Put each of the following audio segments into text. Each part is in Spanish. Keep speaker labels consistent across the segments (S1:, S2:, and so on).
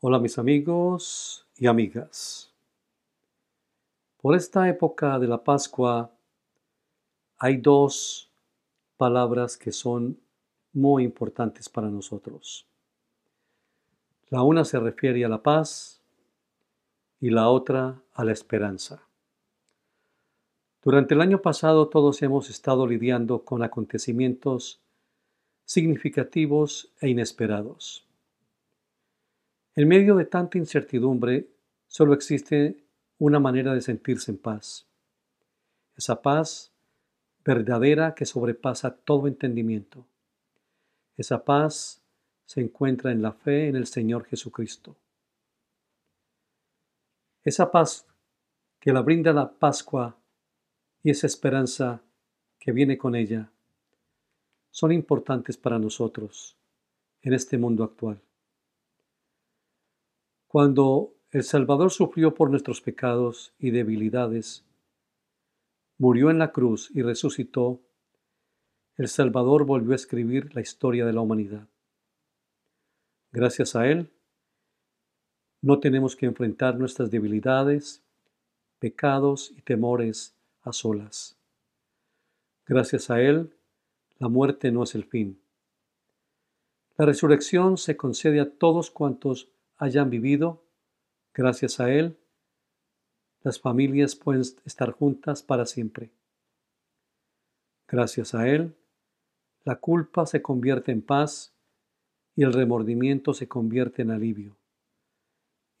S1: Hola mis amigos y amigas. Por esta época de la Pascua hay dos palabras que son muy importantes para nosotros. La una se refiere a la paz y la otra a la esperanza. Durante el año pasado todos hemos estado lidiando con acontecimientos significativos e inesperados. En medio de tanta incertidumbre, solo existe una manera de sentirse en paz. Esa paz verdadera que sobrepasa todo entendimiento. Esa paz se encuentra en la fe en el Señor Jesucristo. Esa paz que la brinda la Pascua y esa esperanza que viene con ella son importantes para nosotros en este mundo actual. Cuando el Salvador sufrió por nuestros pecados y debilidades, murió en la cruz y resucitó, el Salvador volvió a escribir la historia de la humanidad. Gracias a Él, no tenemos que enfrentar nuestras debilidades, pecados y temores a solas. Gracias a Él, la muerte no es el fin. La resurrección se concede a todos cuantos hayan vivido, gracias a Él, las familias pueden estar juntas para siempre. Gracias a Él, la culpa se convierte en paz y el remordimiento se convierte en alivio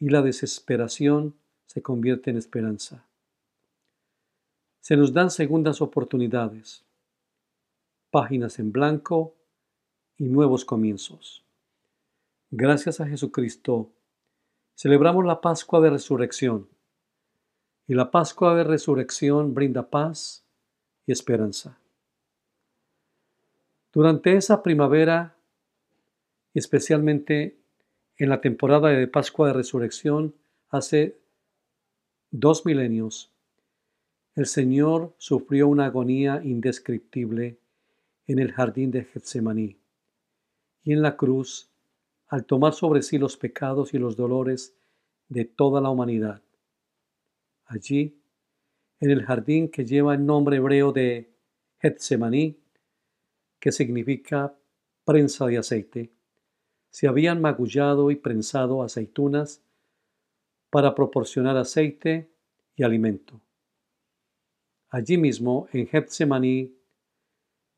S1: y la desesperación se convierte en esperanza. Se nos dan segundas oportunidades, páginas en blanco y nuevos comienzos. Gracias a Jesucristo, celebramos la Pascua de Resurrección. Y la Pascua de Resurrección brinda paz y esperanza. Durante esa primavera, especialmente en la temporada de Pascua de Resurrección, hace dos milenios, el Señor sufrió una agonía indescriptible en el jardín de Getsemaní y en la cruz al tomar sobre sí los pecados y los dolores de toda la humanidad. Allí, en el jardín que lleva el nombre hebreo de Getsemaní, que significa prensa de aceite, se habían magullado y prensado aceitunas para proporcionar aceite y alimento. Allí mismo, en Getsemaní,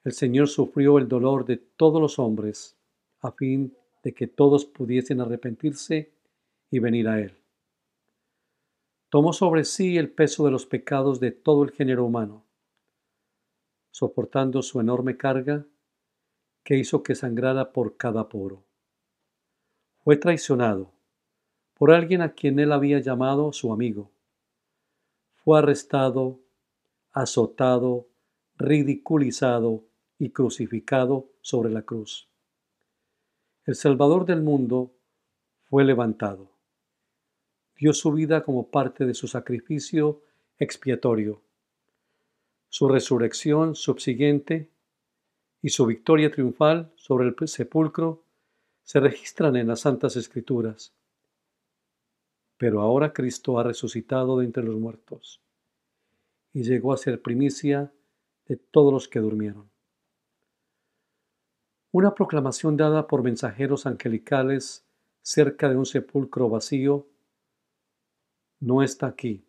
S1: el Señor sufrió el dolor de todos los hombres a fin de que todos pudiesen arrepentirse y venir a Él. Tomó sobre sí el peso de los pecados de todo el género humano, soportando su enorme carga que hizo que sangrara por cada poro. Fue traicionado por alguien a quien él había llamado su amigo. Fue arrestado, azotado, ridiculizado y crucificado sobre la cruz el Salvador del mundo, fue levantado. Dio su vida como parte de su sacrificio expiatorio. Su resurrección subsiguiente y su victoria triunfal sobre el sepulcro se registran en las Santas Escrituras. Pero ahora Cristo ha resucitado de entre los muertos y llegó a ser primicia de todos los que durmieron. Una proclamación dada por mensajeros angelicales cerca de un sepulcro vacío no está aquí,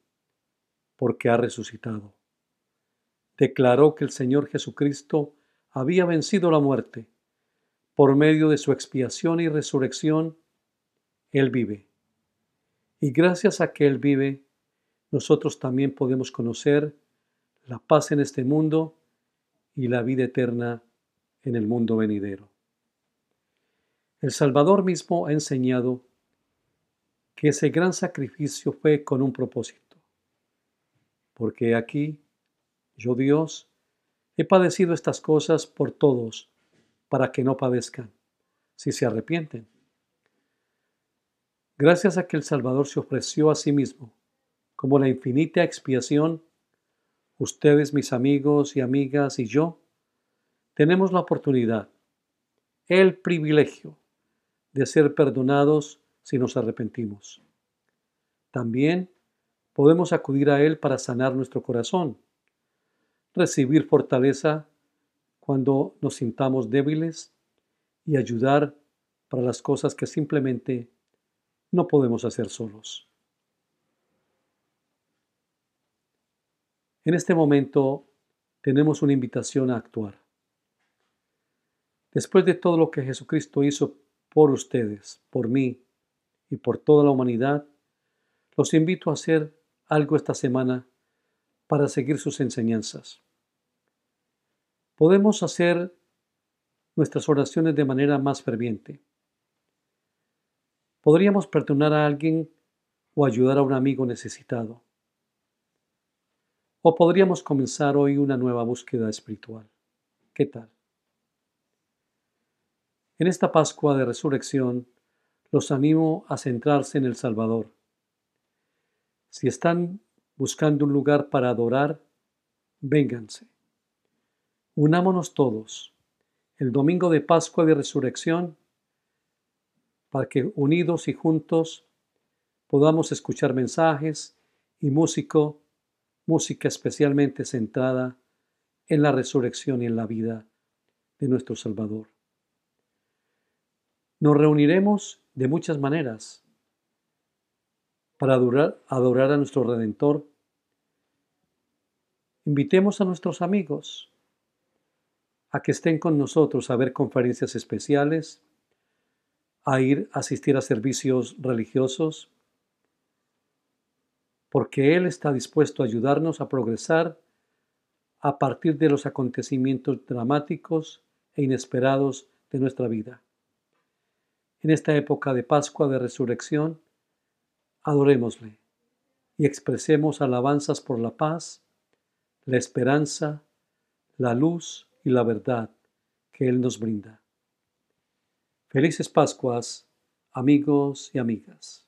S1: porque ha resucitado. Declaró que el Señor Jesucristo había vencido la muerte. Por medio de su expiación y resurrección, Él vive. Y gracias a que Él vive, nosotros también podemos conocer la paz en este mundo y la vida eterna en el mundo venidero. El Salvador mismo ha enseñado que ese gran sacrificio fue con un propósito, porque aquí, yo Dios, he padecido estas cosas por todos, para que no padezcan, si se arrepienten. Gracias a que el Salvador se ofreció a sí mismo como la infinita expiación, ustedes, mis amigos y amigas, y yo, tenemos la oportunidad, el privilegio de ser perdonados si nos arrepentimos. También podemos acudir a Él para sanar nuestro corazón, recibir fortaleza cuando nos sintamos débiles y ayudar para las cosas que simplemente no podemos hacer solos. En este momento tenemos una invitación a actuar. Después de todo lo que Jesucristo hizo por ustedes, por mí y por toda la humanidad, los invito a hacer algo esta semana para seguir sus enseñanzas. Podemos hacer nuestras oraciones de manera más ferviente. Podríamos perdonar a alguien o ayudar a un amigo necesitado. O podríamos comenzar hoy una nueva búsqueda espiritual. ¿Qué tal? En esta Pascua de Resurrección, los animo a centrarse en el Salvador. Si están buscando un lugar para adorar, vénganse. Unámonos todos el domingo de Pascua de Resurrección para que unidos y juntos podamos escuchar mensajes y músico, música especialmente centrada en la resurrección y en la vida de nuestro Salvador. Nos reuniremos de muchas maneras para adorar, a nuestro Redentor. Invitemos a nuestros amigos a que estén con nosotros a ver conferencias especiales, a ir a asistir a servicios religiosos, porque Él está dispuesto a ayudarnos a progresar a partir de los acontecimientos dramáticos e inesperados de nuestra vida. En esta época de Pascua de Resurrección, adorémosle y expresemos alabanzas por la paz, la esperanza, la luz y la verdad que Él nos brinda. Felices Pascuas, amigos y amigas.